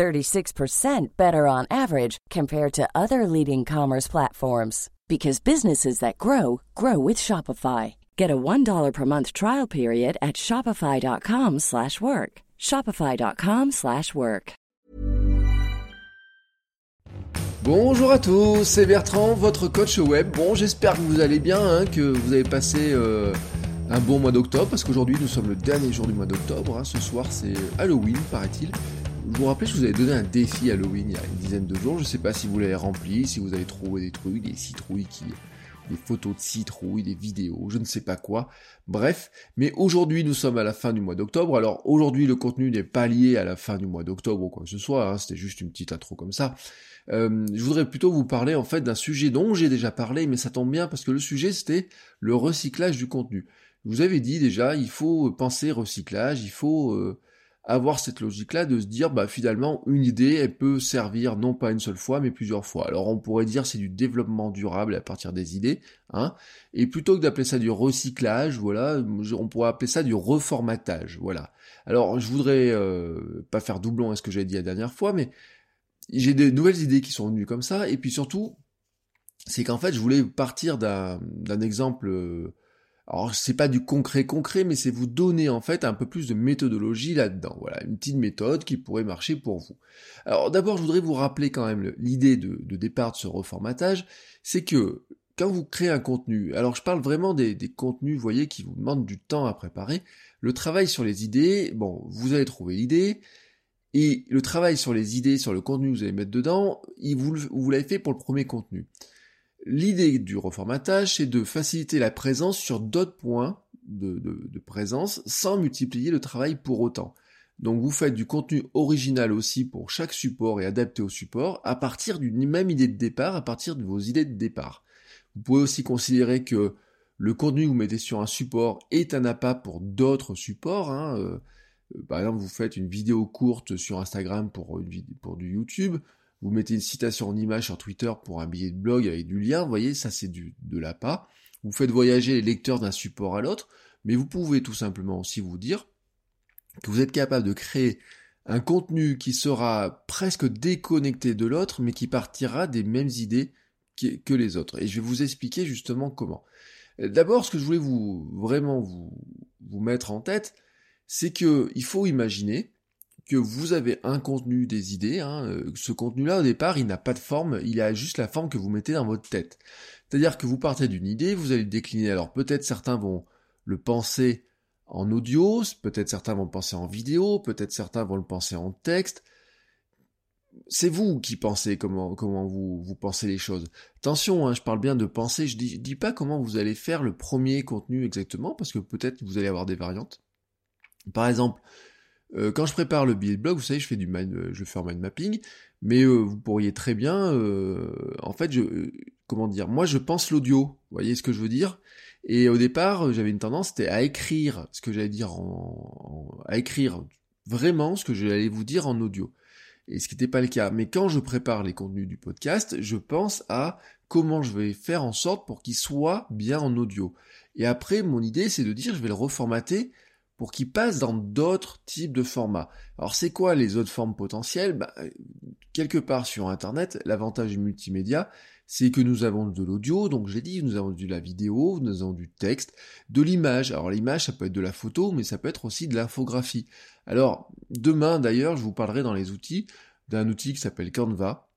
36% better on average compared to other leading commerce platforms because businesses that grow grow with Shopify. Get a $1 per month trial period at shopify.com/work. shopify.com/work. Bonjour à tous, c'est Bertrand, votre coach web. Bon, j'espère que vous allez bien, hein, que vous avez passé euh, un bon mois d'octobre parce qu'aujourd'hui nous sommes le dernier jour du mois d'octobre. hein. Ce soir c'est Halloween, paraît-il. Je vous rappelle, je vous avais donné un défi Halloween il y a une dizaine de jours. Je sais pas si vous l'avez rempli, si vous avez trouvé des trucs, des citrouilles qui, des photos de citrouilles, des vidéos, je ne sais pas quoi. Bref, mais aujourd'hui nous sommes à la fin du mois d'octobre. Alors aujourd'hui le contenu n'est pas lié à la fin du mois d'octobre ou quoi que ce soit. hein. C'était juste une petite intro comme ça. Euh, je voudrais plutôt vous parler en fait d'un sujet dont j'ai déjà parlé, mais ça tombe bien parce que le sujet c'était le recyclage du contenu. Je vous avais dit déjà, il faut penser recyclage, il faut euh, avoir cette logique-là de se dire, bah finalement, une idée, elle peut servir non pas une seule fois, mais plusieurs fois. Alors on pourrait dire c'est du développement durable à partir des idées, hein. Et plutôt que d'appeler ça du recyclage, voilà, on pourrait appeler ça du reformatage, voilà. Alors je voudrais euh, pas faire doublon à ce que j'ai dit la dernière fois, mais j'ai des nouvelles idées qui sont venues comme ça, et puis surtout, c'est qu'en fait, je voulais partir d'un d'un exemple. Alors c'est pas du concret concret, mais c'est vous donner en fait un peu plus de méthodologie là-dedans. Voilà, une petite méthode qui pourrait marcher pour vous. Alors d'abord, je voudrais vous rappeler quand même l'idée de, départ de ce reformatage, c'est que quand vous créez un contenu, alors je parle vraiment des, contenus, vous voyez, qui vous demandent du temps à préparer. Le travail sur les idées, bon, vous allez trouver l'idée, et le travail sur les idées, sur le contenu que vous allez mettre dedans, vous l'avez fait pour le premier contenu. L'idée du reformatage, c'est de faciliter la présence sur d'autres points de, présence sans multiplier le travail pour autant. Donc vous faites du contenu original aussi pour chaque support et adapté au support à partir d'une même idée de départ, à partir de vos idées de départ. Vous pouvez aussi considérer que le contenu que vous mettez sur un support est un appât pour d'autres supports. hein, euh, par exemple, vous faites une vidéo courte sur Instagram pour du YouTube, vous mettez une citation en image sur Twitter pour un billet de blog avec du lien, vous voyez, ça c'est du, de l'appât. Vous faites voyager les lecteurs d'un support à l'autre, mais vous pouvez tout simplement aussi vous dire que vous êtes capable de créer un contenu qui sera presque déconnecté de l'autre, mais qui partira des mêmes idées que les autres. Et je vais vous expliquer justement comment. D'abord, ce que je voulais vous vraiment vous, vous mettre en tête, c'est que il faut imaginer que vous avez un contenu, des idées. hein, euh, ce contenu-là, au départ, il n'a pas de forme, il a juste la forme que vous mettez dans votre tête. C'est-à-dire que vous partez d'une idée, vous allez le décliner. Alors peut-être certains vont le penser en audio, peut-être certains vont le penser en vidéo, peut-être certains vont le penser en texte. C'est vous qui pensez comment, comment vous, pensez les choses. Attention, hein, je parle bien de penser, je je dis pas comment vous allez faire le premier contenu exactement, parce que peut-être vous allez avoir des variantes. Par exemple, euh, quand je prépare le billet blog, vous savez, je fais du mind, euh, je fais un mind mapping, mais euh, vous pourriez très bien, euh, en fait, je, euh, comment dire, moi je pense l'audio, vous voyez ce que je veux dire? Et au départ, j'avais une tendance, c'était à écrire ce que j'allais dire en, en- à écrire vraiment ce que j'allais vous dire en audio. Et ce qui n'était pas le cas. Mais quand je prépare les contenus du podcast, je pense à comment je vais faire en sorte pour qu'il soit bien en audio. Et après, mon idée, c'est de dire, je vais le reformater pour qu'il passe dans d'autres types de formats. Alors c'est quoi les autres formes potentielles? Bah, euh, Quelque part sur Internet, l'avantage du multimédia, c'est que nous avons de l'audio, donc j'ai dit, nous avons de la vidéo, nous avons du texte, de l'image. Alors l'image, ça peut être de la photo, mais ça peut être aussi de l'infographie. Alors demain d'ailleurs, je vous parlerai dans les outils d'un outil qui s'appelle Canva,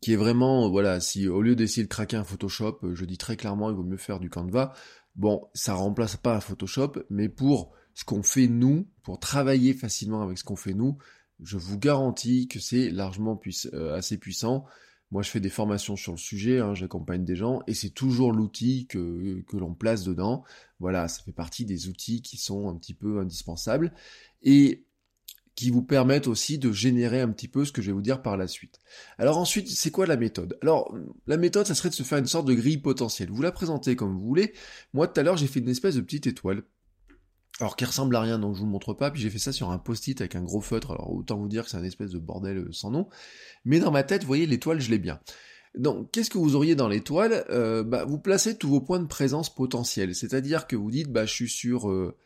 qui est vraiment, voilà, si au lieu d'essayer de craquer un Photoshop, euh, je dis très clairement, il vaut mieux faire du Canva. Bon, ça remplace pas un Photoshop, mais pour ce qu'on fait nous, pour travailler facilement avec ce qu'on fait nous, je vous garantis que c'est largement euh, assez puissant. Moi, je fais des formations sur le sujet, hein, j'accompagne des gens, et c'est toujours l'outil que, que l'on place dedans. Voilà, ça fait partie des outils qui sont un petit peu indispensables. Et qui vous permettent aussi de générer un petit peu ce que je vais vous dire par la suite. Alors ensuite, c'est quoi la méthode? Alors, la méthode, ça serait de se faire une sorte de grille potentielle. Vous la présentez comme vous voulez. Moi, tout à l'heure, j'ai fait une espèce de petite étoile. Alors qui ressemble à rien, donc je vous le montre pas, puis j'ai fait ça sur un post-it avec un gros feutre, alors autant vous dire que c'est un espèce de bordel euh, sans nom. Mais dans ma tête, vous voyez, l'étoile, je l'ai bien. Donc, qu'est-ce que vous auriez dans l'étoile? Euh, bah, Vous placez tous vos points de présence potentiels. C'est-à-dire que vous dites, bah, je suis sur, euh,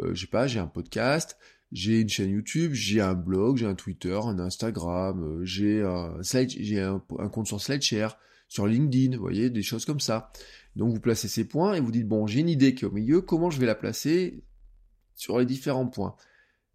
euh, je sais pas, j'ai un podcast, j'ai une chaîne YouTube, j'ai un blog, j'ai un Twitter, un Instagram, euh, j'ai un, j'ai un, compte sur SlideShare, sur LinkedIn, vous voyez, des choses comme ça. Donc vous placez ces points et vous dites, bon, j'ai une idée qui est au milieu, comment je vais la placer? Sur les différents points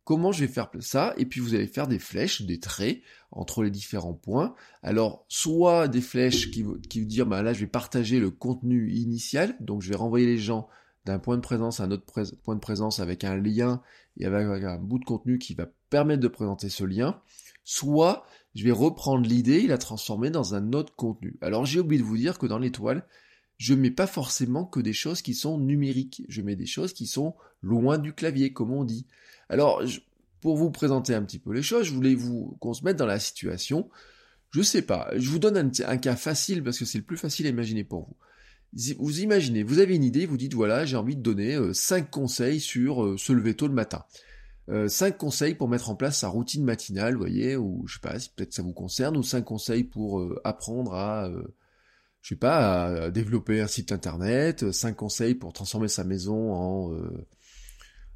Comment je vais faire ça Et puis vous allez faire des flèches, des traits entre les différents points. Alors, soit des flèches qui, qui vous dire, bah là, je vais partager le contenu initial, donc je vais renvoyer les gens d'un point de présence à un autre point de présence avec un lien et avec un bout de contenu qui va permettre de présenter ce lien, soit je vais reprendre l'idée et la transformer dans un autre contenu. Alors j'ai oublié de vous dire que dans l'étoile, je mets pas forcément que des choses qui sont numériques, je mets des choses qui sont loin du clavier, comme on dit. Alors, pour vous présenter un petit peu les choses, je voulais vous qu'on se mette dans la situation. Je sais pas, je vous donne un, cas facile parce que c'est le plus facile à imaginer pour vous vous imaginez, vous avez une idée, vous dites voilà, j'ai envie de donner 5 euh, conseils sur euh, se lever tôt le matin. 5 euh, conseils pour mettre en place sa routine matinale, vous voyez, ou je sais pas, si peut-être ça vous concerne, ou 5 conseils pour apprendre à, je sais pas, à développer un site internet, 5 conseils pour transformer sa maison en,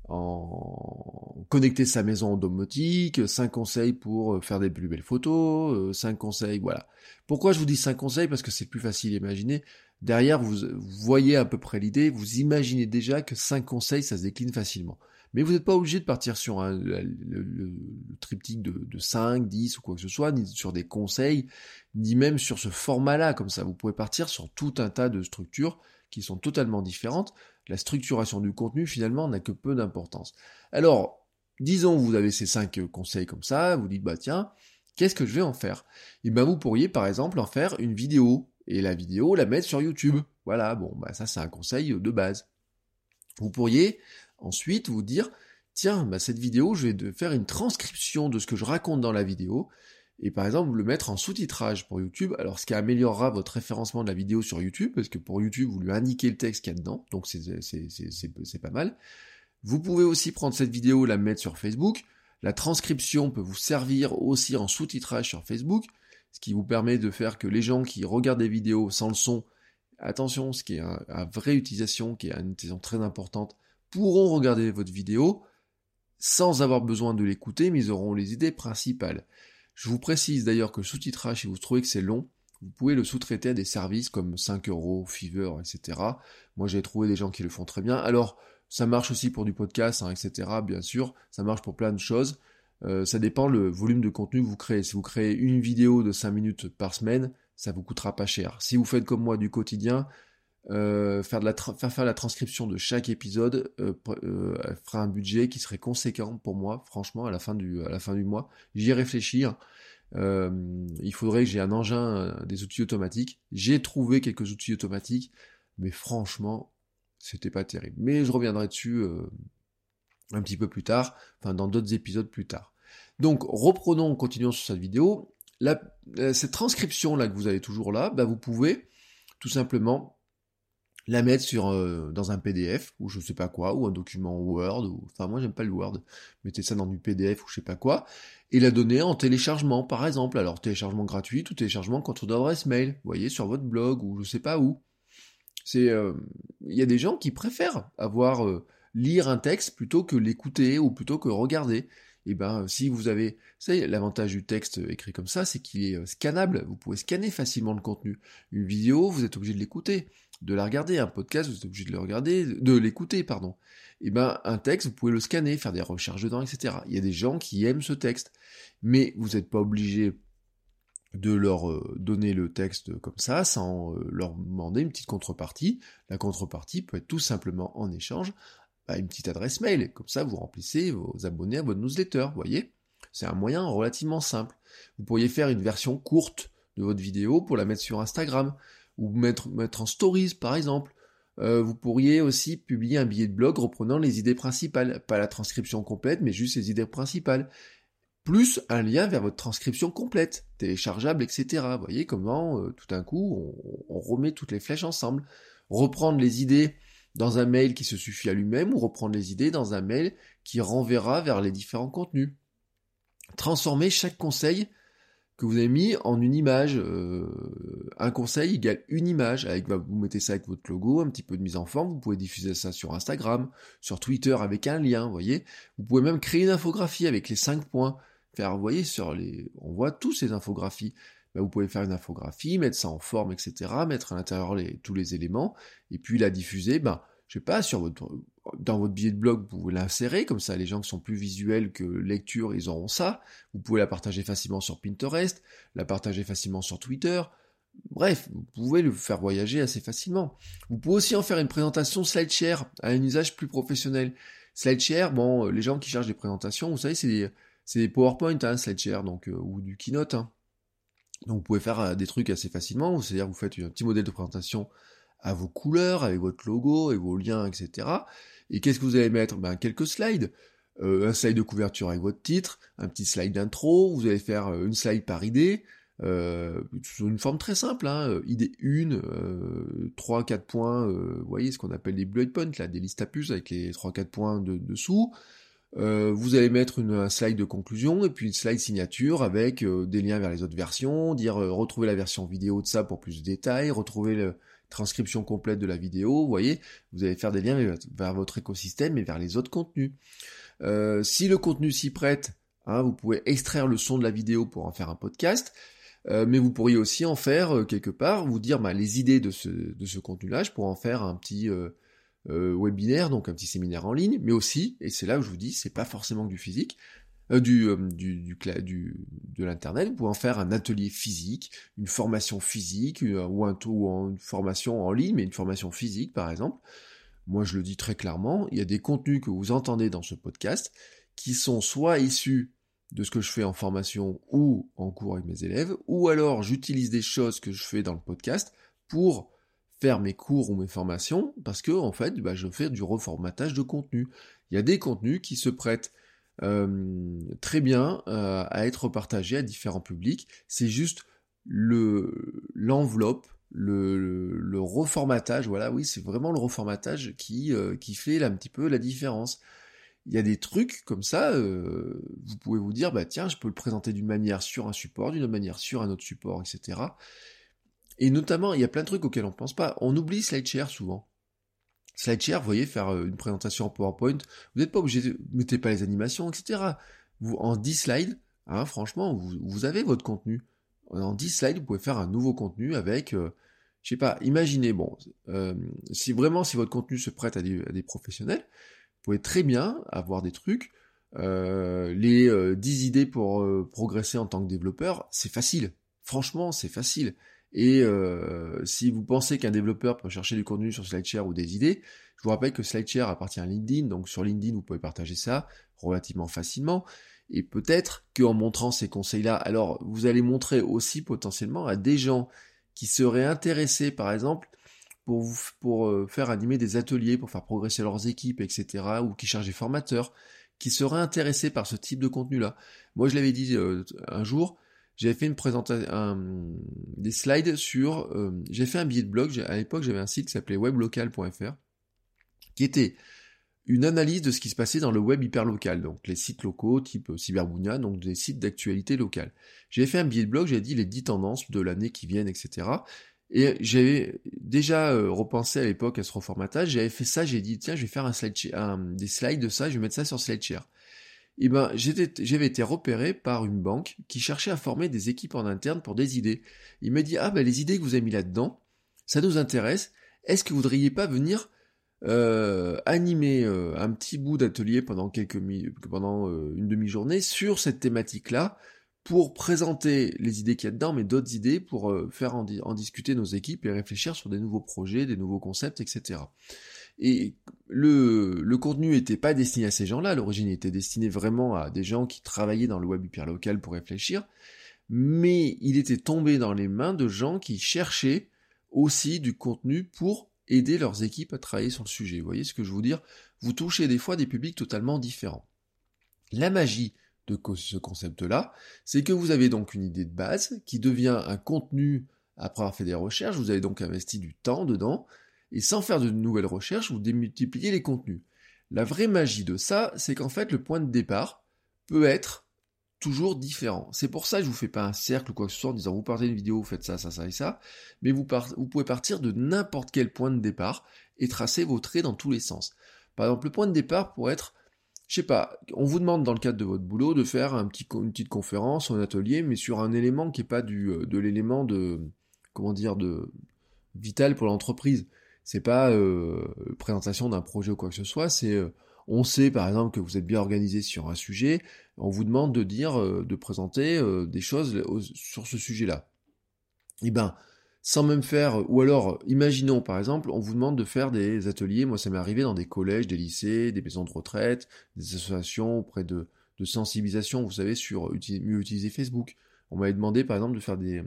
en connecter sa maison en domotique, 5 conseils pour faire des plus belles photos, 5 conseils, voilà. Pourquoi je vous dis 5 conseils? Parce que c'est plus facile à imaginer. Derrière, vous, voyez à peu près l'idée, vous imaginez déjà que 5 conseils, ça se décline facilement. Mais vous n'êtes pas obligé de partir sur un, le, triptyque de, de 5, 10 ou quoi que ce soit, ni sur des conseils, ni même sur ce format-là, comme ça. Vous pouvez partir sur tout un tas de structures qui sont totalement différentes. La structuration du contenu, finalement, n'a que peu d'importance. Alors, disons, vous avez ces 5 conseils comme ça, vous dites, bah tiens, qu'est-ce que je vais en faire? Et eh bien, vous pourriez, par exemple, en faire une vidéo et la vidéo la mettre sur YouTube. Voilà, bon, bah ça c'est un conseil de base. Vous pourriez ensuite vous dire, tiens, bah cette vidéo, je vais faire une transcription de ce que je raconte dans la vidéo, et par exemple le mettre en sous-titrage pour YouTube, alors ce qui améliorera votre référencement de la vidéo sur YouTube, parce que pour YouTube, vous lui indiquez le texte qu'il y a dedans, donc c'est pas mal. Vous pouvez aussi prendre cette vidéo, la mettre sur Facebook, la transcription peut vous servir aussi en sous-titrage sur Facebook, ce qui vous permet de faire que les gens qui regardent des vidéos sans le son, attention, ce qui est une vraie utilisation, qui est une utilisation très importante, pourront regarder votre vidéo sans avoir besoin de l'écouter, mais ils auront les idées principales. Je vous précise d'ailleurs que le sous-titrage, si vous trouvez que c'est long, vous pouvez le sous-traiter à des services comme 5 euros, Fiverr, etc. Moi, j'ai trouvé des gens qui le font très bien. Alors, ça marche aussi pour du podcast, hein, etc. Bien sûr, ça marche pour plein de choses. Euh, ça dépend le volume de contenu que vous créez. Si vous créez une vidéo de 5 minutes par semaine, ça vous coûtera pas cher. Si vous faites comme moi du quotidien, euh, faire, de la faire faire la transcription de chaque épisode euh, fera un budget qui serait conséquent pour moi, franchement, à la fin du, à la fin du mois. J'y réfléchir. il faudrait que j'ai un engin, des outils automatiques. J'ai trouvé quelques outils automatiques, mais franchement, c'était pas terrible. Mais je reviendrai dessus un petit peu plus tard, enfin dans d'autres épisodes plus tard. Donc reprenons, continuons sur cette vidéo. La, euh, cette transcription là que vous avez toujours là, bah, vous pouvez tout simplement la mettre sur euh, dans un PDF ou je sais pas quoi ou un document Word ou enfin moi j'aime pas le Word mettez ça dans du PDF ou je sais pas quoi et la donner en téléchargement par exemple alors téléchargement gratuit ou téléchargement contre d'adresse mail vous voyez sur votre blog ou je sais pas où c'est euh, il y a des gens qui préfèrent avoir lire un texte plutôt que l'écouter ou plutôt que regarder. Et eh ben, si vous avez, c'est l'avantage du texte écrit comme ça, c'est qu'il est euh, scannable. Vous pouvez scanner facilement le contenu. Une vidéo, vous êtes obligé de l'écouter, de la regarder. Un podcast, vous êtes obligé de le regarder, de l'écouter, pardon. Et eh ben, un texte, vous pouvez le scanner, faire des recherches dedans, etc. Il y a des gens qui aiment ce texte, mais vous n'êtes pas obligé de leur euh, donner le texte comme ça sans euh, leur demander une petite contrepartie. La contrepartie peut être tout simplement en échange une petite adresse mail. Comme ça, vous remplissez vos abonnés à votre newsletter, voyez C'est un moyen relativement simple. Vous pourriez faire une version courte de votre vidéo pour la mettre sur Instagram, ou mettre, en stories par exemple. Euh, vous pourriez aussi publier un billet de blog reprenant les idées principales, pas la transcription complète, mais juste les idées principales. plus un lien vers votre transcription complète, téléchargeable, etc. Vous voyez comment euh, tout d'un coup on, remet toutes les flèches ensemble. Reprendre les idées dans un mail qui se suffit à lui-même ou reprendre les idées dans un mail qui renverra vers les différents contenus. Transformer chaque conseil que vous avez mis en une image. Euh, un conseil égale une image. Avec, bah, vous mettez ça avec votre logo, un petit peu de mise en forme. Vous pouvez diffuser ça sur Instagram, sur Twitter avec un lien, vous voyez. Vous pouvez même créer une infographie avec les cinq points faire, vous voyez, sur les, on voit tous ces infographies. Ben, vous pouvez faire une infographie, mettre ça en forme, etc., mettre à l'intérieur tous les éléments, et puis la diffuser, ben, je sais pas, sur votre, dans votre billet de blog, vous pouvez l'insérer, comme ça les gens qui sont plus visuels que lecture, ils auront ça. Vous pouvez la partager facilement sur Pinterest, la partager facilement sur Twitter. Bref, vous pouvez le faire voyager assez facilement. Vous pouvez aussi en faire une présentation SlideShare à un usage plus professionnel. SlideShare, bon, les gens qui cherchent des présentations, vous savez, c'est des, c'est des PowerPoint, hein, SlideShare, donc, euh, ou du Keynote. Hein. Donc vous pouvez faire euh, des trucs assez facilement, c'est-à-dire vous faites un petit modèle de présentation à vos couleurs, avec votre logo et vos liens, etc. Et qu'est-ce que vous allez mettre? Ben, Quelques slides. Euh, un slide de couverture avec votre titre, un petit slide d'intro, vous allez faire une slide par idée, euh, sous une forme très simple, hein, idée 1, euh, 3-4 points, vous voyez ce qu'on appelle les bullet points, là, des listes à puces avec les 3-4 points de, dessous, euh, vous allez mettre une, un slide de conclusion et puis une slide signature avec euh, des liens vers les autres versions, dire euh, retrouver la version vidéo de ça pour plus de détails, retrouver la transcription complète de la vidéo, vous voyez, vous allez faire des liens vers, votre écosystème et vers les autres contenus. si le contenu s'y prête, hein, vous pouvez extraire le son de la vidéo pour en faire un podcast, mais vous pourriez aussi en faire quelque part, vous dire bah, les idées de ce, de ce contenu-là, je pourrais en faire un petit euh, webinaire, donc un petit séminaire en ligne, mais aussi, et c'est là où je vous dis, c'est pas forcément du physique, euh, du, euh, du, du, du, de l'internet, vous pouvez en faire un atelier physique, une formation physique, ou, un, ou une formation en ligne, mais une formation physique par exemple. Moi je le dis très clairement, il y a des contenus que vous entendez dans ce podcast qui sont soit issus de ce que je fais en formation ou en cours avec mes élèves, ou alors j'utilise des choses que je fais dans le podcast pour faire mes cours ou mes formations parce que en fait bah, je fais du reformatage de contenu. Il y a des contenus qui se prêtent euh, très bien euh, à être partagés à différents publics. C'est juste le l'enveloppe, le, reformatage, voilà, oui, c'est vraiment le reformatage qui, euh, qui fait un petit peu la différence. Il y a des trucs comme ça, vous pouvez vous dire, bah tiens, je peux le présenter d'une manière sur un support, d'une manière sur un autre support, etc. Et notamment, il y a plein de trucs auxquels on pense pas. On oublie SlideShare souvent. SlideShare, vous voyez, faire euh, une présentation en PowerPoint, vous n'êtes pas obligé de mettez pas les animations, etc. Vous, en 10 slides, hein, franchement, vous, avez votre contenu. En 10 slides, vous pouvez faire un nouveau contenu avec, euh, je sais pas, imaginez, bon, euh, si vraiment, si votre contenu se prête à des, à des, professionnels, vous pouvez très bien avoir des trucs, les 10 idées pour progresser en tant que développeur, c'est facile. Franchement, c'est facile. Et euh, si vous pensez qu'un développeur peut chercher du contenu sur SlideShare ou des idées, je vous rappelle que SlideShare appartient à LinkedIn, donc sur LinkedIn vous pouvez partager ça relativement facilement. Et peut-être qu'en montrant ces conseils-là, alors vous allez montrer aussi potentiellement à des gens qui seraient intéressés, par exemple, pour, vous, pour euh, faire animer des ateliers, pour faire progresser leurs équipes, etc., ou qui cherchent des formateurs, qui seraient intéressés par ce type de contenu-là. Moi, je l'avais dit euh, un jour, j'avais fait une présentation, des slides sur, euh, j'ai fait un billet de blog, à l'époque j'avais un site qui s'appelait weblocal.fr, qui était une analyse de ce qui se passait dans le web hyperlocal, donc les sites locaux type Cyberbounia, donc des sites d'actualité locale. J'avais fait un billet de blog, j'avais dit les 10 tendances de l'année qui viennent, etc. Et j'avais déjà euh, repensé à l'époque à ce reformatage, j'avais fait ça, j'ai dit tiens je vais faire un slide, un, des slides de ça, je vais mettre ça sur SlideShare eh ben, j'avais été repéré par une banque qui cherchait à former des équipes en interne pour des idées. Il m'a dit, ah ben les idées que vous avez mis là-dedans, ça nous intéresse, est-ce que vous voudriez pas venir euh, animer euh, un petit bout d'atelier pendant quelques pendant euh, une demi-journée sur cette thématique-là pour présenter les idées qu'il y a dedans, mais d'autres idées pour faire en, discuter nos équipes et réfléchir sur des nouveaux projets, des nouveaux concepts, etc. Et le, le contenu n'était pas destiné à ces gens-là, l'origine était destiné vraiment à des gens qui travaillaient dans le web hyper local pour réfléchir, mais il était tombé dans les mains de gens qui cherchaient aussi du contenu pour aider leurs équipes à travailler sur le sujet. Vous voyez ce que je veux dire? Vous touchez des fois des publics totalement différents. La magie de ce concept-là, c'est que vous avez donc une idée de base qui devient un contenu après avoir fait des recherches, vous avez donc investi du temps dedans, et sans faire de nouvelles recherches, vous démultipliez les contenus. La vraie magie de ça, c'est qu'en fait, le point de départ peut être toujours différent. C'est pour ça que je vous fais pas un cercle ou quoi que ce soit en disant vous partez une vidéo, vous faites ça, ça, ça et ça, mais vous, pouvez partir de n'importe quel point de départ et tracer vos traits dans tous les sens. Par exemple, le point de départ pourrait être, je sais pas, on vous demande dans le cadre de votre boulot de faire une petite conférence un atelier, mais sur un élément qui n'est pas du, euh, de l'élément de, comment dire, de vital pour l'entreprise. C'est pas euh, présentation d'un projet ou quoi que ce soit, c'est euh, on sait par exemple que vous êtes bien organisé sur un sujet, on vous demande de dire, euh, de présenter des choses sur ce sujet-là. Eh ben, sans même faire, ou alors, imaginons par exemple, on vous demande de faire des ateliers, moi ça m'est arrivé dans des collèges, des lycées, des maisons de retraite, des associations auprès de sensibilisation, vous savez, sur mieux utiliser Facebook. On m'avait demandé par exemple de faire de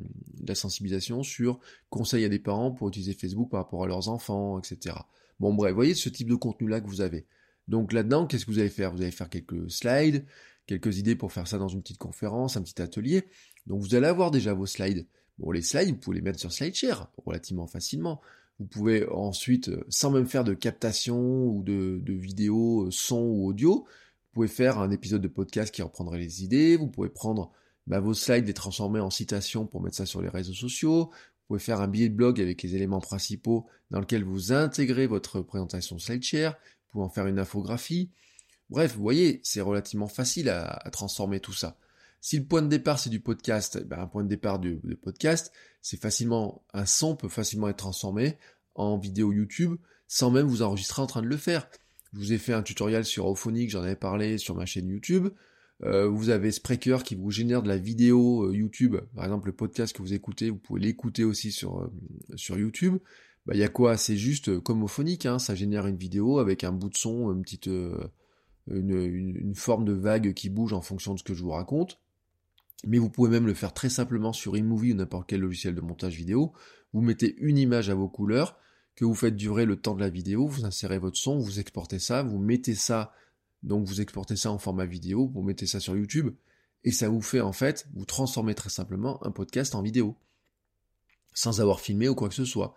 la sensibilisation sur conseils à des parents pour utiliser Facebook par rapport à leurs enfants, etc. Bon bref, voyez ce type de contenu-là que vous avez. Donc là-dedans, qu'est-ce que vous allez faire? Vous allez faire quelques slides, quelques idées pour faire ça dans une petite conférence, un petit atelier. Donc vous allez avoir déjà vos slides. Bon, les slides, vous pouvez les mettre sur SlideShare relativement facilement. Vous pouvez ensuite, sans même faire de captation ou de, de vidéo, euh, son ou audio, vous pouvez faire un épisode de podcast qui reprendrait les idées. Vous pouvez prendre bah, vos slides, les transformer en citations pour mettre ça sur les réseaux sociaux. Vous pouvez faire un billet de blog avec les éléments principaux dans lequel vous intégrez votre présentation SlideShare. Vous pouvez en faire une infographie. Bref, vous voyez, c'est relativement facile à, transformer tout ça. Si le point de départ c'est du podcast, ben, un point de départ de, podcast, c'est facilement un son peut facilement être transformé en vidéo YouTube sans même vous enregistrer en train de le faire. Je vous ai fait un tutoriel sur Auphonic, j'en avais parlé sur ma chaîne YouTube. Euh, vous avez Spreaker qui vous génère de la vidéo euh, YouTube. Par exemple, le podcast que vous écoutez, vous pouvez l'écouter aussi sur, euh, sur YouTube. Bah, il y a quoi? C'est juste comme Auphonic, hein, ça génère une vidéo avec un bout de son, une petite une, forme de vague qui bouge en fonction de ce que je vous raconte. Mais vous pouvez même le faire très simplement sur iMovie ou n'importe quel logiciel de montage vidéo. Vous mettez une image à vos couleurs, que vous faites durer le temps de la vidéo, vous insérez votre son, vous exportez ça, vous mettez ça, donc vous exportez ça en format vidéo, vous mettez ça sur YouTube, et ça vous fait en fait, vous transformez très simplement un podcast en vidéo, sans avoir filmé ou quoi que ce soit.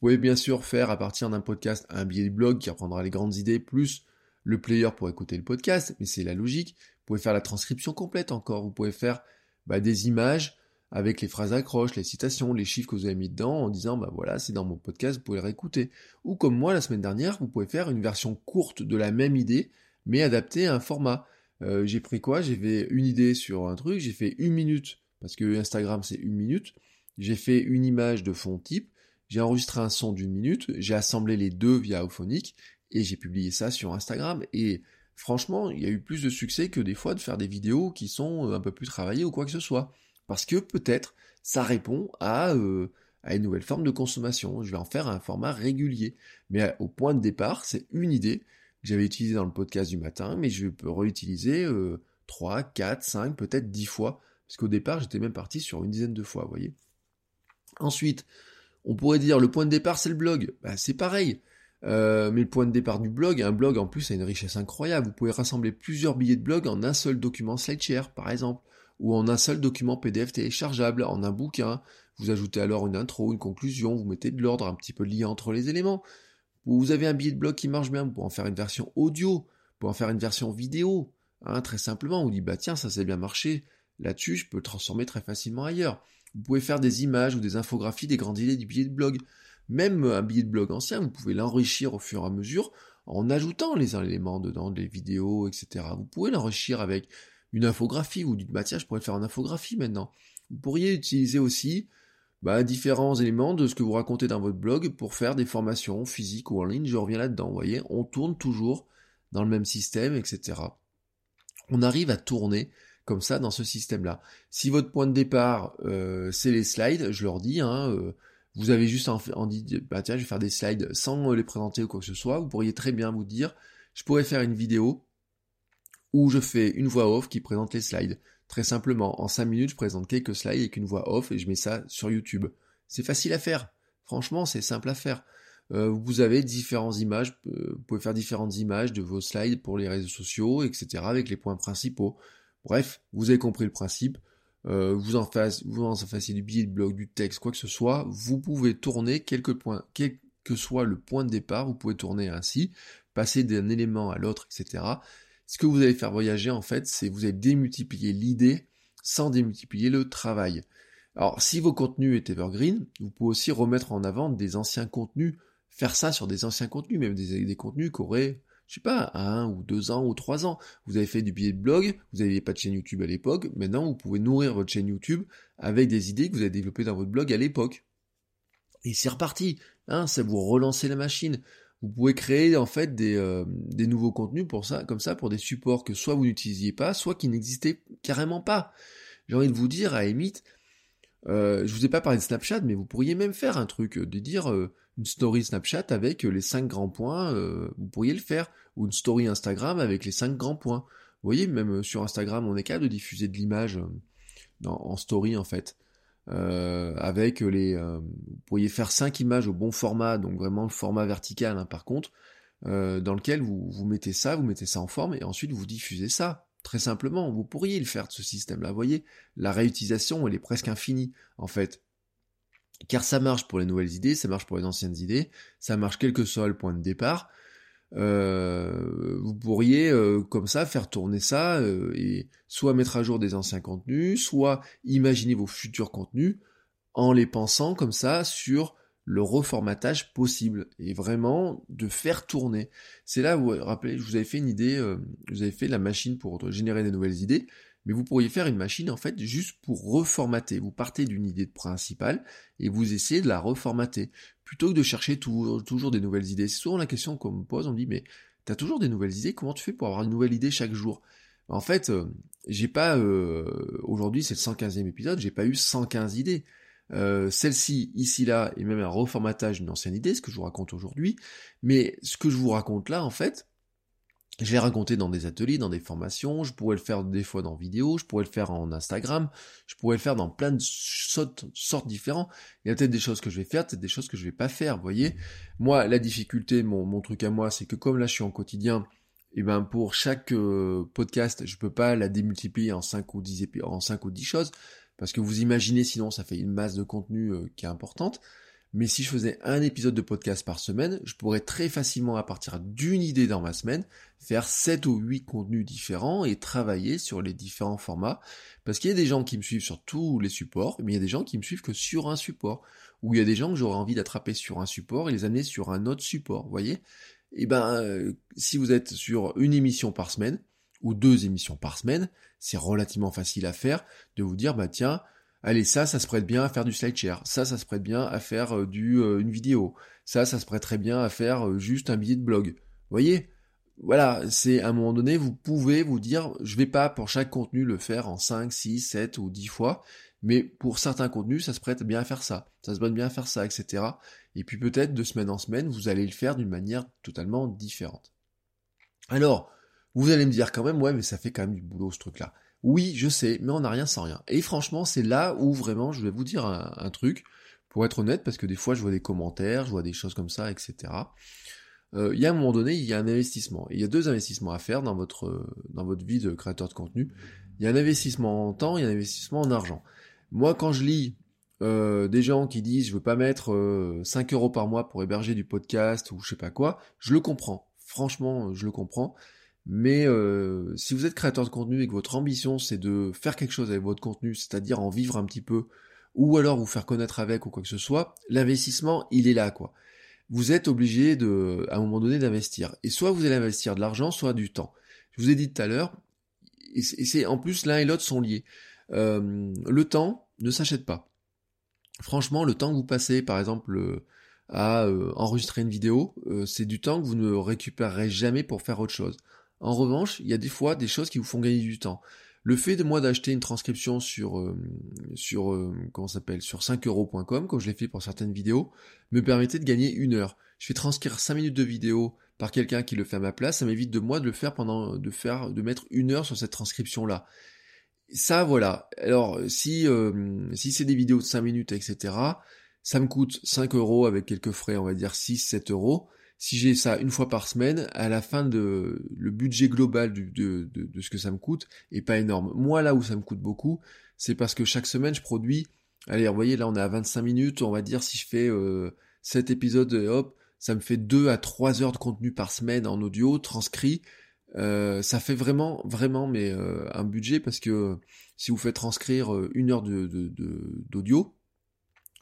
Vous pouvez bien sûr faire à partir d'un podcast un billet de blog qui reprendra les grandes idées, plus le player pour écouter le podcast, mais c'est la logique. Vous pouvez faire la transcription complète encore. Vous pouvez faire bah, des images avec les phrases accroches, les citations, les chiffres que vous avez mis dedans en disant bah voilà, c'est dans mon podcast, vous pouvez le réécouter. Ou comme moi la semaine dernière, vous pouvez faire une version courte de la même idée, mais adaptée à un format. Euh, j'ai pris quoi? J'ai fait une idée sur un truc, j'ai fait une minute, parce que Instagram c'est une minute. J'ai fait une image de fond type, j'ai enregistré un son d'une minute, j'ai assemblé les deux via Auphonic, et j'ai publié ça sur Instagram et franchement, il y a eu plus de succès que des fois de faire des vidéos qui sont euh, un peu plus travaillées ou quoi que ce soit. Parce que peut-être ça répond à, euh, une nouvelle forme de consommation. Je vais en faire un format régulier. Mais au point de départ, c'est une idée j'avais utilisée dans le podcast du matin, mais je peux réutiliser 3, 4, 5, peut-être 10 fois. Parce qu'au départ, j'étais même parti sur une dizaine de fois, vous voyez. Ensuite, on pourrait dire le point de départ, c'est le blog. Bah, c'est pareil. Euh, mais le point de départ du blog, un blog en plus a une richesse incroyable. Vous pouvez rassembler plusieurs billets de blog en un seul document SlideShare, par exemple, ou en un seul document PDF téléchargeable, en un bouquin. Vous ajoutez alors une intro, une conclusion, vous mettez de l'ordre, un petit peu de lien entre les éléments. Vous avez un billet de blog qui marche bien, vous pouvez en faire une version audio, vous pouvez en faire une version vidéo. Hein, très simplement, vous dites bah tiens, ça s'est bien marché. Là-dessus, je peux le transformer très facilement ailleurs. Vous pouvez faire des images ou des infographies des grandes idées du billet de blog. Même un billet de blog ancien, vous pouvez l'enrichir au fur et à mesure en ajoutant les éléments dedans, des vidéos, etc. Vous pouvez l'enrichir avec une infographie, ou dites, bah tiens, je pourrais faire une infographie maintenant. Vous pourriez utiliser aussi bah, différents éléments de ce que vous racontez dans votre blog pour faire des formations physiques ou en ligne, je reviens là-dedans, vous voyez, on tourne toujours dans le même système, etc. On arrive à tourner comme ça dans ce système-là. Si votre point de départ, euh, c'est les slides, je leur dis, hein, euh, vous avez juste en, dit, bah tiens, je vais faire des slides sans les présenter ou quoi que ce soit, vous pourriez très bien vous dire, je pourrais faire une vidéo où je fais une voix off qui présente les slides. Très simplement, en 5 minutes, je présente quelques slides avec une voix off et je mets ça sur YouTube. C'est facile à faire. Franchement, c'est simple à faire. Euh, vous avez différentes images, euh, vous pouvez faire différentes images de vos slides pour les réseaux sociaux, etc. avec les points principaux. Bref, vous avez compris le principe. Euh, vous en fassiez, vous en du billet de blog, du texte, quoi que ce soit, vous pouvez tourner quelques points, quel que soit le point de départ, vous pouvez tourner ainsi, passer d'un élément à l'autre, etc. Ce que vous allez faire voyager, en fait, c'est vous allez démultiplier l'idée sans démultiplier le travail. Alors, si vos contenus est evergreen, vous pouvez aussi remettre en avant des anciens contenus, faire ça sur des anciens contenus, même des, des contenus qui auraient je sais pas, un ou deux ans ou trois ans. Vous avez fait du billet de blog, vous n'aviez pas de chaîne YouTube à l'époque, maintenant vous pouvez nourrir votre chaîne YouTube avec des idées que vous avez développées dans votre blog à l'époque. Et c'est reparti, hein, ça vous relancez la machine. Vous pouvez créer en fait des, euh, des nouveaux contenus pour ça, comme ça, pour des supports que soit vous n'utilisiez pas, soit qui n'existaient carrément pas. J'ai envie de vous dire, à Emit, euh, je vous ai pas parlé de Snapchat, mais vous pourriez même faire un truc, de dire euh, une story Snapchat avec les cinq grands points, vous pourriez le faire ou une story Instagram avec les 5 grands points. Vous voyez, même euh, sur Instagram, on est capable de diffuser de l'image euh, en story en fait. Euh, avec les, vous pourriez faire 5 images au bon format, donc vraiment le format vertical hein, par contre, dans lequel vous, vous mettez ça, vous mettez ça en forme et ensuite vous diffusez ça. Très simplement, vous pourriez le faire de ce système-là. Vous voyez, la réutilisation, elle est presque infinie en fait. Car ça marche pour les nouvelles idées, ça marche pour les anciennes idées, ça marche quel que soit le point de départ. Euh, vous pourriez euh, comme ça faire tourner ça euh, et soit mettre à jour des anciens contenus, soit imaginer vos futurs contenus en les pensant comme ça sur le reformatage possible et vraiment de faire tourner. C'est là où, rappelez, je vous avais fait une idée, vous avez fait la machine pour générer des nouvelles idées mais vous pourriez faire une machine en fait juste pour reformater. Vous partez d'une idée principale et vous essayez de la reformater, plutôt que de chercher toujours des nouvelles idées. C'est souvent la question qu'on me pose, on me dit mais t'as toujours des nouvelles idées, comment tu fais pour avoir une nouvelle idée chaque jour? En fait, euh, j'ai pas, euh, aujourd'hui c'est le 115e épisode, j'ai pas eu 115 idées. Euh, celle-ci, ici, là, est même un reformatage d'une ancienne idée, ce que je vous raconte aujourd'hui. Mais ce que je vous raconte là, en fait, je l'ai raconté dans des ateliers, dans des formations, je pourrais le faire des fois dans vidéo, je pourrais le faire en Instagram, je pourrais le faire dans plein de sortes, sortes différents. Il y a peut-être des choses que je vais faire, peut-être des choses que je vais pas faire, vous voyez. Moi, la difficulté, mon, mon truc à moi, c'est que comme là je suis en quotidien, eh ben pour chaque euh, podcast, je peux pas la démultiplier en 5 ou 10 en 5 ou 10 choses, parce que vous imaginez sinon ça fait une masse de contenu euh, qui est importante. Mais si je faisais un épisode de podcast par semaine, je pourrais très facilement, à partir d'une idée dans ma semaine, faire 7 ou 8 contenus différents et travailler sur les différents formats. Parce qu'il y a des gens qui me suivent sur tous les supports, mais il y a des gens qui me suivent que sur un support. Ou il y a des gens que j'aurais envie d'attraper sur un support et les amener sur un autre support, vous voyez? Eh ben, euh, si vous êtes sur une émission par semaine, ou deux émissions par semaine, c'est relativement facile à faire de vous dire, bah tiens, allez, ça, ça se prête bien à faire du slideshare, ça, ça se prête bien à faire euh, du, euh, une vidéo, ça, ça se prêterait bien à faire euh, juste un billet de blog. Vous voyez? Voilà, c'est à un moment donné, vous pouvez vous dire, je vais pas pour chaque contenu le faire en 5, 6, 7 ou 10 fois, mais pour certains contenus, ça se prête bien à faire ça, ça se prête bien à faire ça, etc. Et puis peut-être de semaine en semaine, vous allez le faire d'une manière totalement différente. Alors, vous allez me dire quand même, ouais, mais ça fait quand même du boulot ce truc-là. Oui, je sais, mais on n'a rien sans rien. Et franchement, c'est là où vraiment je vais vous dire un, truc, pour être honnête, parce que des fois je vois des commentaires, je vois des choses comme ça, etc. Euh, il y a un moment donné, il y a un investissement. il y a deux investissements à faire dans votre, dans votre vie de créateur de contenu. Il y a un investissement en temps et un investissement en argent. Moi, quand je lis euh, des gens qui disent je veux pas mettre 5 euh, euros par mois pour héberger du podcast ou je sais pas quoi, je le comprends. Franchement, je le comprends. Mais euh, si vous êtes créateur de contenu et que votre ambition c'est de faire quelque chose avec votre contenu, c'est-à-dire en vivre un petit peu, ou alors vous faire connaître avec ou quoi que ce soit, l'investissement il est là quoi. Vous êtes obligé de, à un moment donné d'investir. Et soit vous allez investir de l'argent, soit du temps. Je vous ai dit tout à l'heure, et c'est en plus l'un et l'autre sont liés. Euh, le temps ne s'achète pas. Franchement, le temps que vous passez, par exemple, à euh, enregistrer une vidéo, c'est du temps que vous ne récupérerez jamais pour faire autre chose. En revanche, il y a des fois des choses qui vous font gagner du temps. Le fait de moi d'acheter une transcription sur euh, sur euh, comment s'appelle sur 5euros.com, comme je l'ai fait pour certaines vidéos, me permettait de gagner une heure. Je fais transcrire 5 minutes de vidéo par quelqu'un qui le fait à ma place, ça m'évite de moi de le faire pendant de faire de mettre une heure sur cette transcription là. Ça voilà. Alors si euh, si c'est des vidéos de 5 minutes, etc. Ça me coûte 5 euros avec quelques frais, on va dire 6-7 euros. Si j'ai ça une fois par semaine, à la fin de le budget global de, de, de, ce que ça me coûte est pas énorme. Moi, là où ça me coûte beaucoup, c'est parce que chaque semaine, je produis, allez, vous voyez, là, on est à 25 minutes, on va dire, si je fais euh, 7 épisodes, hop, ça me fait 2 à 3 heures de contenu par semaine en audio, transcrit. Euh, ça fait vraiment, vraiment, mais euh, un budget parce que si vous faites transcrire euh, une heure d'audio,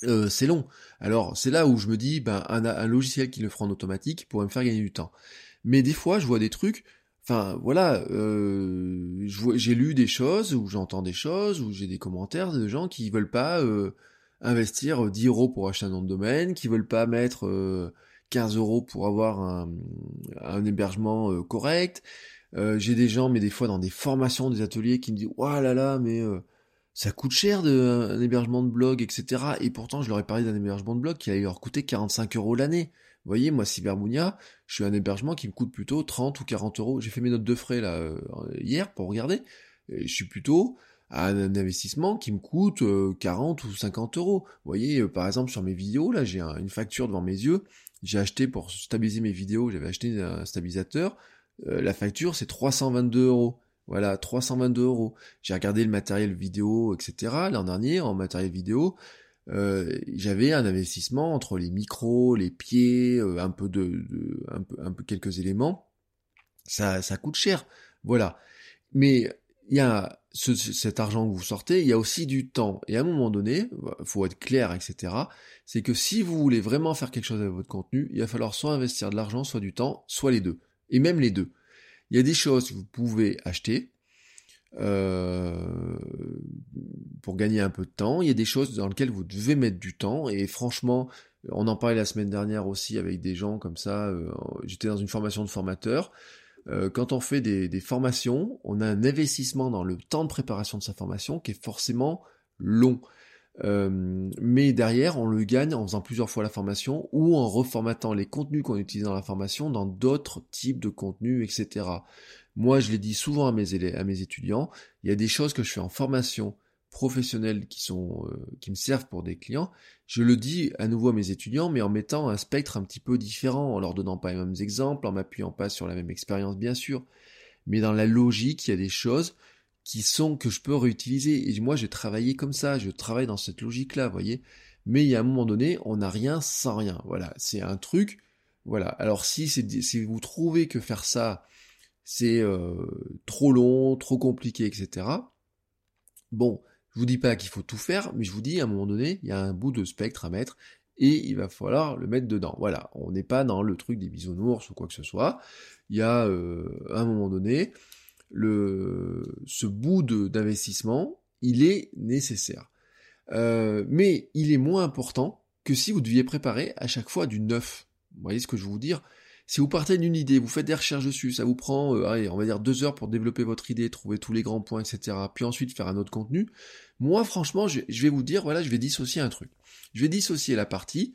euh, c'est long. Alors c'est là où je me dis, ben, un, logiciel qui le fera en automatique pourrait me faire gagner du temps. Mais des fois, je vois des trucs, enfin voilà, euh, j'ai lu des choses, ou j'entends des choses, ou j'ai des commentaires de gens qui veulent pas euh, investir 10 euros pour acheter un nom de domaine, qui veulent pas mettre 15 euros pour avoir un, hébergement correct. j'ai des gens, mais des fois dans des formations, des ateliers, qui me disent, oh là là, mais ça coûte cher de, un hébergement de blog, etc. Et pourtant, je leur ai parlé d'un hébergement de blog qui allait leur coûter 45 euros l'année. Vous voyez, moi, Cyberbounia, je suis un hébergement qui me coûte plutôt 30 ou 40 euros. J'ai fait mes notes de frais là euh, hier pour regarder. je suis plutôt à un investissement qui me coûte 40 euh, ou 50 euros. Vous voyez, euh, par exemple, sur mes vidéos, là, j'ai une facture devant mes yeux. J'ai acheté pour stabiliser mes vidéos, j'avais acheté un stabilisateur. la facture, c'est 322 euros. Voilà, 322 euros. J'ai regardé le matériel vidéo, etc. L'an dernier, en matériel vidéo, euh, j'avais un investissement entre les micros, les pieds, euh, un peu de, un peu, un peu quelques éléments. Ça, ça coûte cher. Voilà. Mais il y a cet argent que vous sortez, il y a aussi du temps. Et à un moment donné, faut être clair, etc. C'est que si vous voulez vraiment faire quelque chose avec votre contenu, il va falloir soit investir de l'argent, soit du temps, soit les deux. Et même les deux. Il y a des choses que vous pouvez acheter euh, pour gagner un peu de temps. Il y a des choses dans lesquelles vous devez mettre du temps. Et franchement, on en parlait la semaine dernière aussi avec des gens comme ça. Euh, j'étais dans une formation de formateur. Euh, quand on fait des, formations, on a un investissement dans le temps de préparation de sa formation qui est forcément long. Euh, mais derrière, on le gagne en faisant plusieurs fois la formation ou en reformatant les contenus qu'on utilise dans la formation dans d'autres types de contenus, etc. Moi, je l'ai dit souvent à mes, élèves, à mes étudiants, il y a des choses que je fais en formation professionnelle qui sont euh, qui me servent pour des clients. Je le dis à nouveau à mes étudiants, mais en mettant un spectre un petit peu différent, en leur donnant pas les mêmes exemples, en m'appuyant pas sur la même expérience, bien sûr, mais dans la logique, il y a des choses qui sont que je peux réutiliser. Et moi, j'ai travaillé comme ça, je travaille dans cette logique-là, vous voyez. Mais il y a un moment donné, on n'a rien sans rien. Voilà, c'est un truc. Voilà. Alors si, si vous trouvez que faire ça, c'est euh, trop long, trop compliqué, etc. Bon, je vous dis pas qu'il faut tout faire, mais je vous dis à un moment donné, il y a un bout de spectre à mettre et il va falloir le mettre dedans. Voilà, on n'est pas dans le truc des bisounours ou quoi que ce soit. Il y a euh, à un moment donné, le, ce bout d'investissement, il est nécessaire. Euh, mais il est moins important que si vous deviez préparer à chaque fois du neuf. Vous voyez ce que je veux vous dire? Si vous partez d'une idée, vous faites des recherches dessus, ça vous prend, euh, allez, on va dire deux heures pour développer votre idée, trouver tous les grands points, etc. Puis ensuite faire un autre contenu. Moi, franchement, je, vais vous dire, voilà, je vais dissocier un truc. Je vais dissocier la partie,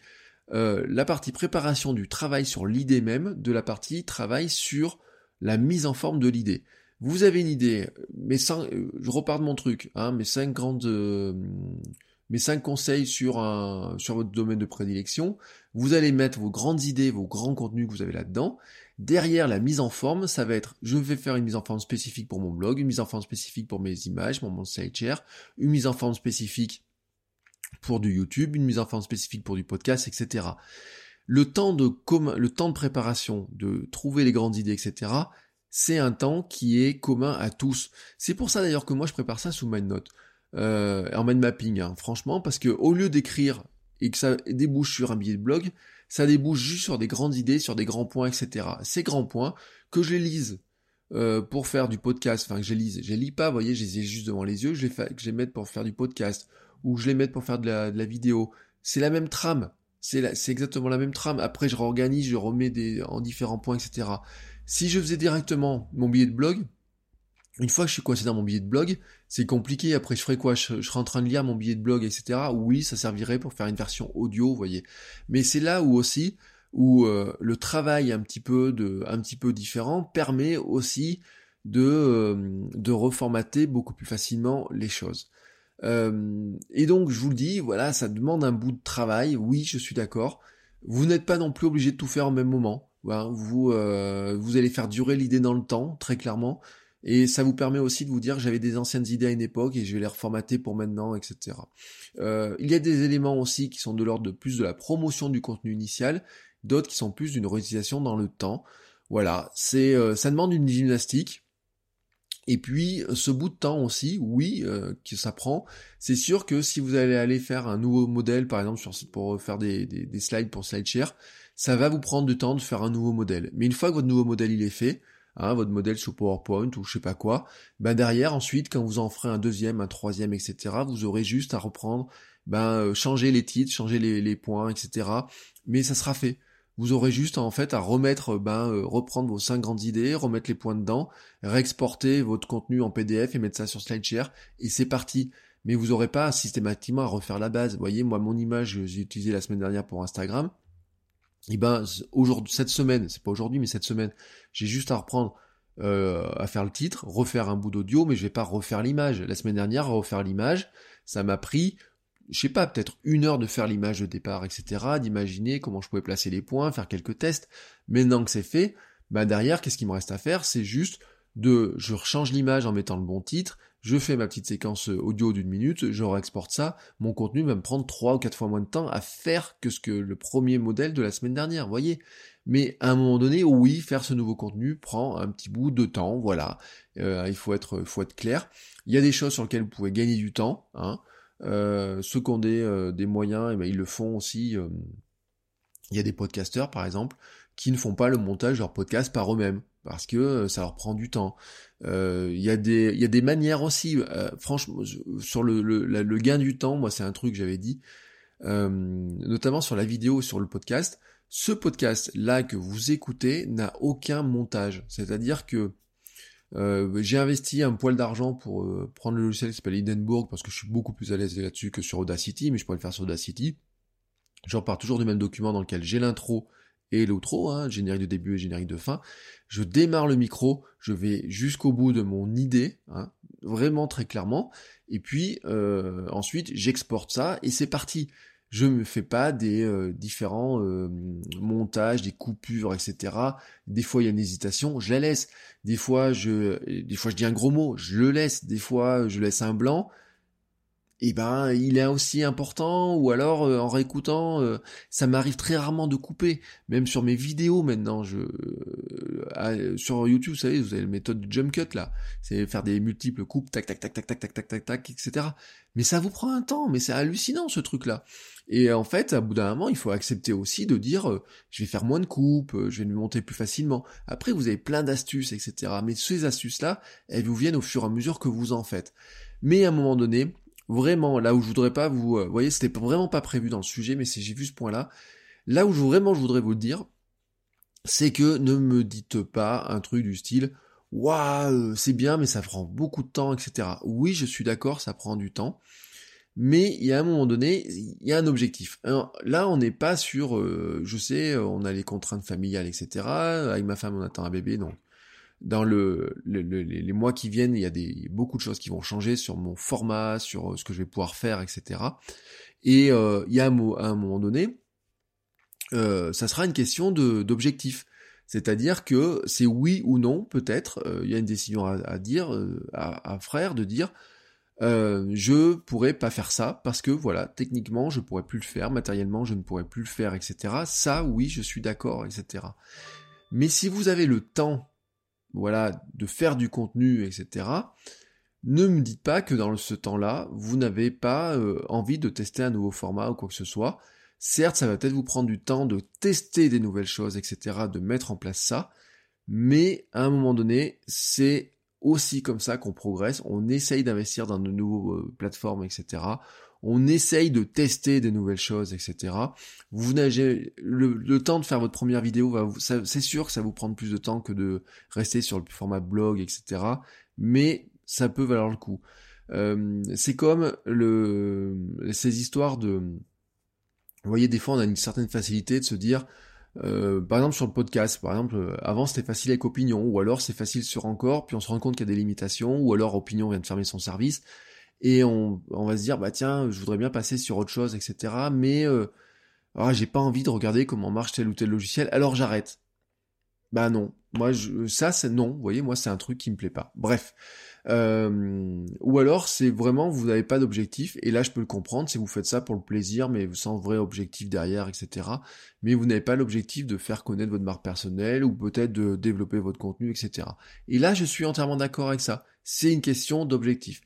euh, la partie préparation du travail sur l'idée même, de la partie travail sur la mise en forme de l'idée. Vous avez une idée, mais sans, je repars de mon truc, hein, mes cinq grandes, euh, mes cinq conseils sur votre domaine de prédilection. Vous allez mettre vos grandes idées, vos grands contenus que vous avez là-dedans. Derrière la mise en forme, ça va être, je vais faire une mise en forme spécifique pour mon blog, une mise en forme spécifique pour mes images, pour mon share, une mise en forme spécifique pour du YouTube, une mise en forme spécifique pour du podcast, etc. Le temps de préparation, de trouver les grandes idées, etc c'est un temps qui est commun à tous. C'est pour ça d'ailleurs que moi je prépare ça sous MindNote, euh, en mind mapping, hein, franchement, parce que au lieu d'écrire et que ça débouche sur un billet de blog, ça débouche juste sur des grandes idées, sur des grands points, etc. Ces grands points, que je les lise euh, pour faire du podcast, enfin que je les lise, je les lis pas, vous voyez, je les ai juste devant les yeux, je les, mette pour faire du podcast, ou je les mette pour faire de la, de la vidéo. C'est la même trame, c'est exactement la même trame. Après, je réorganise, je remets des, en différents points, etc. Si je faisais directement mon billet de blog, une fois que je suis coincé dans mon billet de blog, c'est compliqué. Après, je ferais quoi? Je, serais en train de lire mon billet de blog, etc. Oui, ça servirait pour faire une version audio, vous voyez. Mais c'est là où aussi où euh, le travail un petit peu de, un petit peu différent permet aussi de, euh, de reformater beaucoup plus facilement les choses. Euh, et donc, je vous le dis, voilà, ça demande un bout de travail. Oui, je suis d'accord. Vous n'êtes pas non plus obligé de tout faire au même moment. Vous, vous allez faire durer l'idée dans le temps, très clairement. Et ça vous permet aussi de vous dire j'avais des anciennes idées à une époque et je vais les reformater pour maintenant, etc. Euh, il y a des éléments aussi qui sont de l'ordre de plus de la promotion du contenu initial, d'autres qui sont plus d'une réutilisation dans le temps. Voilà, c'est euh, ça demande une gymnastique. Et puis ce bout de temps aussi, oui, euh, que ça prend. C'est sûr que si vous allez aller faire un nouveau modèle, par exemple sur, pour faire des, des, des slides pour SlideShare, ça va vous prendre du temps de faire un nouveau modèle. Mais une fois que votre nouveau modèle il est fait, Hein, votre modèle sur PowerPoint ou je sais pas quoi, ben derrière ensuite quand vous en ferez un deuxième, un troisième, etc., vous aurez juste à reprendre, ben euh, changer les titres, changer les, points, etc. Mais ça sera fait. Vous aurez juste en fait à remettre, ben euh, reprendre vos cinq grandes idées, remettre les points dedans, réexporter votre contenu en PDF et mettre ça sur SlideShare et c'est parti. Mais vous n'aurez pas systématiquement à refaire la base. Vous voyez, moi mon image, j'ai utilisé la semaine dernière pour Instagram et eh ben aujourd'hui cette semaine, c'est pas aujourd'hui mais cette semaine, j'ai juste à reprendre euh, à faire le titre, refaire un bout d'audio, mais je vais pas refaire l'image. La semaine dernière, refaire l'image, ça m'a pris, je sais pas, peut-être une heure de faire l'image de départ, etc., d'imaginer comment je pouvais placer les points, faire quelques tests. Maintenant que c'est fait, bah derrière, qu'est-ce qu'il me reste à faire? C'est juste de, je rechange l'image en mettant le bon titre, je fais ma petite séquence audio d'une minute, je réexporte ça, mon contenu va me prendre trois ou quatre fois moins de temps à faire que ce que le premier modèle de la semaine dernière, voyez. Mais à un moment donné, oui, faire ce nouveau contenu prend un petit bout de temps, voilà. Euh, il faut être, faut être clair. Il y a des choses sur lesquelles vous pouvez gagner du temps. Hein. Euh, ceux qui ont des, euh, des moyens, et eh ben, ils le font aussi. il y a des podcasteurs, par exemple, qui ne font pas le montage de leur podcast par eux-mêmes parce que ça leur prend du temps. Euh, il y a des y a des manières aussi. Euh, franchement, sur le, le, gain du temps, moi c'est un truc que j'avais dit, euh, notamment sur la vidéo, sur le podcast. Ce podcast là que vous écoutez n'a aucun montage. C'est-à-dire que j'ai investi un poil d'argent pour prendre le logiciel qui s'appelle Hindenburg parce que je suis beaucoup plus à l'aise là-dessus que sur Audacity, mais je pourrais le faire sur Audacity. J'en pars toujours du même document dans lequel j'ai l'intro et l'outro, hein, générique de début et générique de fin. Je démarre le micro, je vais jusqu'au bout de mon idée, hein, vraiment très clairement, et puis euh, ensuite j'exporte ça et c'est parti. Je me fais pas des euh, différents euh, montages, des coupures, etc. Des fois il y a une hésitation, je la laisse. Des fois je, des fois je dis un gros mot, je le laisse. Des fois je laisse un blanc et eh ben il est aussi important ou alors euh, en réécoutant ça m'arrive très rarement de couper même sur mes vidéos maintenant je euh, sur YouTube vous savez vous avez la méthode du jump cut là. C'est faire des multiples coupes tac tac tac tac tac tac tac tac tac etc mais ça vous prend un temps mais c'est hallucinant ce truc là et en fait à bout d'un moment il faut accepter aussi de dire je vais faire moins de coupes je vais me monter plus facilement. Après vous avez plein d'astuces etc mais ces astuces là elles vous viennent au fur et à mesure que vous en faites. Mais à un moment donné Vraiment, là où je voudrais pas vous... Euh, voyez, c'était vraiment pas prévu dans le sujet, mais j'ai vu ce point-là. Là où vraiment je voudrais vous le dire, c'est que ne me dites pas un truc du style Waouh, c'est bien, mais ça prend beaucoup de temps, etc. Oui, je suis d'accord, ça prend du temps. Mais il y a un moment donné, il y a un objectif. là, on n'est pas sur, euh, je sais, on a les contraintes familiales, etc. Avec ma femme, on attend un bébé, donc dans le, les mois qui viennent, il y a des, beaucoup de choses qui vont changer sur mon format, sur ce que je vais pouvoir faire, etc. Et euh, il y a un, un moment donné, euh, ça sera une question d'objectif. C'est-à-dire que c'est oui ou non, peut-être, il y a une décision à, dire, à, à, frère, de dire, je pourrais pas faire ça parce que voilà, techniquement, je pourrais plus le faire, matériellement, je ne pourrais plus le faire, etc. Ça, oui, je suis d'accord, etc. Mais si vous avez le temps voilà, de faire du contenu, etc., ne me dites pas que dans ce temps-là, vous n'avez pas euh, envie de tester un nouveau format ou quoi que ce soit. Certes, ça va peut-être vous prendre du temps de tester des nouvelles choses, etc., de mettre en place ça, mais à un moment donné, c'est aussi comme ça qu'on progresse, on essaye d'investir dans de nouvelles euh, plateformes, etc on essaye de tester des nouvelles choses, etc. Vous n'avez le, temps de faire votre première vidéo, c'est sûr que ça va vous prendre plus de temps que de rester sur le format blog, etc. Mais ça peut valoir le coup. Euh, c'est comme le, ces histoires de... Vous voyez, des fois, on a une certaine facilité de se dire, euh, par exemple sur le podcast, par exemple, avant c'était facile avec Opinion, ou alors c'est facile sur Encore, puis on se rend compte qu'il y a des limitations, ou alors Opinion vient de fermer son service et on, va se dire bah tiens je voudrais bien passer sur autre chose etc mais euh, ah, j'ai pas envie de regarder comment marche tel ou tel logiciel alors j'arrête. Bah non, moi je, ça c'est non, vous voyez, moi c'est un truc qui me plaît pas. Bref. Euh, ou alors c'est vraiment vous n'avez pas d'objectif, et là je peux le comprendre si vous faites ça pour le plaisir, mais sans vrai objectif derrière, etc. Mais vous n'avez pas l'objectif de faire connaître votre marque personnelle, ou peut-être de développer votre contenu, etc. Et là je suis entièrement d'accord avec ça. C'est une question d'objectif.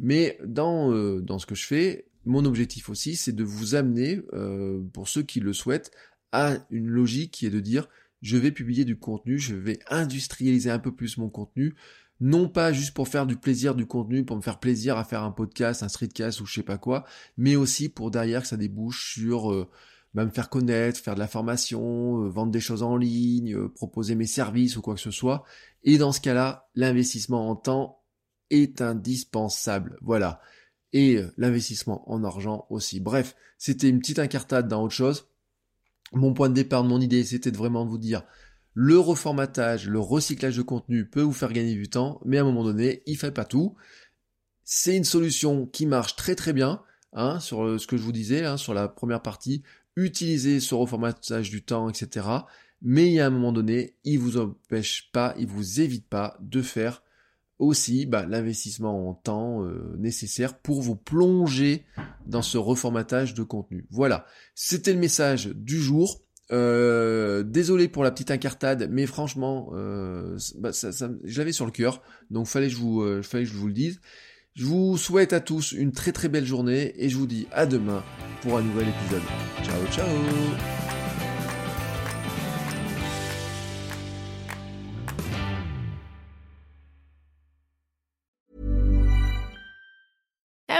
Mais dans, euh, dans ce que je fais, mon objectif aussi, c'est de vous amener, euh, pour ceux qui le souhaitent, à une logique qui est de dire je vais publier du contenu, je vais industrialiser un peu plus mon contenu, non pas juste pour faire du plaisir du contenu, pour me faire plaisir à faire un podcast, un streetcast ou je sais pas quoi, mais aussi pour derrière que ça débouche sur euh, bah, me faire connaître, faire de la formation, euh, vendre des choses en ligne, euh, proposer mes services ou quoi que ce soit. Et dans ce cas-là, l'investissement en temps est indispensable. Voilà. Et l'investissement en argent aussi. Bref, c'était une petite incartade dans autre chose. Mon point de départ mon idée, c'était vraiment de vous dire, le reformatage, le recyclage de contenu peut vous faire gagner du temps, mais à un moment donné, il fait pas tout. C'est une solution qui marche très très bien, hein, sur euh, ce que je vous disais, hein, sur la première partie, utiliser ce reformatage du temps, etc. Mais il y a un moment donné, il vous empêche pas, il vous évite pas de faire aussi bah, l'investissement en temps euh, nécessaire pour vous plonger dans ce reformatage de contenu. Voilà, c'était le message du jour. Euh, désolé pour la petite incartade, mais franchement, euh, bah, ça, j'avais sur le cœur, donc fallait je fallait que je vous le dise. Je vous souhaite à tous une très très belle journée et je vous dis à demain pour un nouvel épisode. Ciao ciao